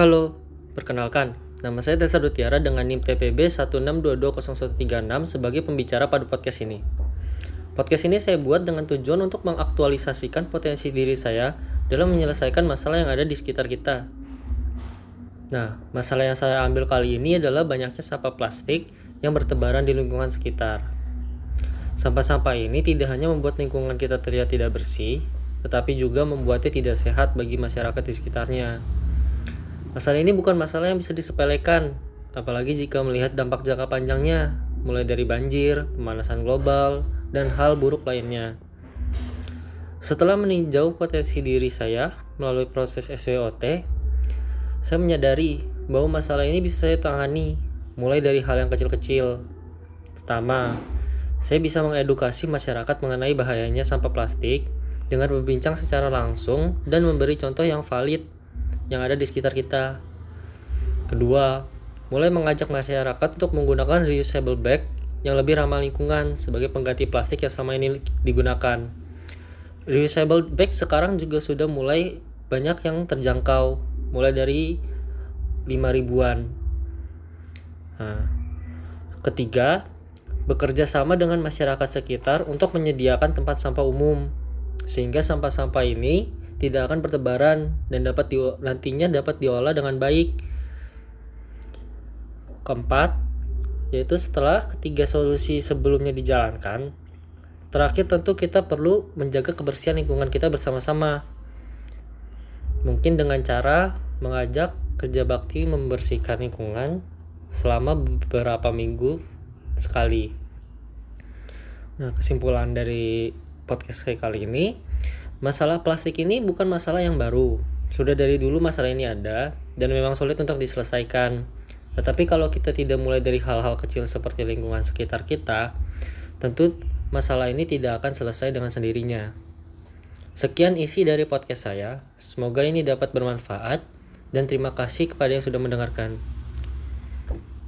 Halo, perkenalkan, nama saya Tessa Dutiara dengan NIM TPB 16220136 sebagai pembicara pada podcast ini. Podcast ini saya buat dengan tujuan untuk mengaktualisasikan potensi diri saya dalam menyelesaikan masalah yang ada di sekitar kita. Nah, masalah yang saya ambil kali ini adalah banyaknya sampah plastik yang bertebaran di lingkungan sekitar. Sampah-sampah ini tidak hanya membuat lingkungan kita terlihat tidak bersih, tetapi juga membuatnya tidak sehat bagi masyarakat di sekitarnya. Masalah ini bukan masalah yang bisa disepelekan, apalagi jika melihat dampak jangka panjangnya, mulai dari banjir, pemanasan global, dan hal buruk lainnya. Setelah meninjau potensi diri saya melalui proses SWOT, saya menyadari bahwa masalah ini bisa saya tangani, mulai dari hal yang kecil-kecil. Pertama, saya bisa mengedukasi masyarakat mengenai bahayanya sampah plastik dengan berbincang secara langsung dan memberi contoh yang valid yang ada di sekitar kita. Kedua, mulai mengajak masyarakat untuk menggunakan reusable bag yang lebih ramah lingkungan sebagai pengganti plastik yang selama ini digunakan. Reusable bag sekarang juga sudah mulai banyak yang terjangkau, mulai dari 5 ribuan. Nah, ketiga, bekerja sama dengan masyarakat sekitar untuk menyediakan tempat sampah umum sehingga sampah-sampah ini tidak akan bertebaran dan dapat di, nantinya dapat diolah dengan baik. Keempat, yaitu setelah ketiga solusi sebelumnya dijalankan, terakhir tentu kita perlu menjaga kebersihan lingkungan kita bersama-sama. Mungkin dengan cara mengajak kerja bakti membersihkan lingkungan selama beberapa minggu sekali. Nah, kesimpulan dari podcast saya kali ini, Masalah plastik ini bukan masalah yang baru. Sudah dari dulu masalah ini ada dan memang sulit untuk diselesaikan. Tetapi kalau kita tidak mulai dari hal-hal kecil seperti lingkungan sekitar kita, tentu masalah ini tidak akan selesai dengan sendirinya. Sekian isi dari podcast saya. Semoga ini dapat bermanfaat dan terima kasih kepada yang sudah mendengarkan.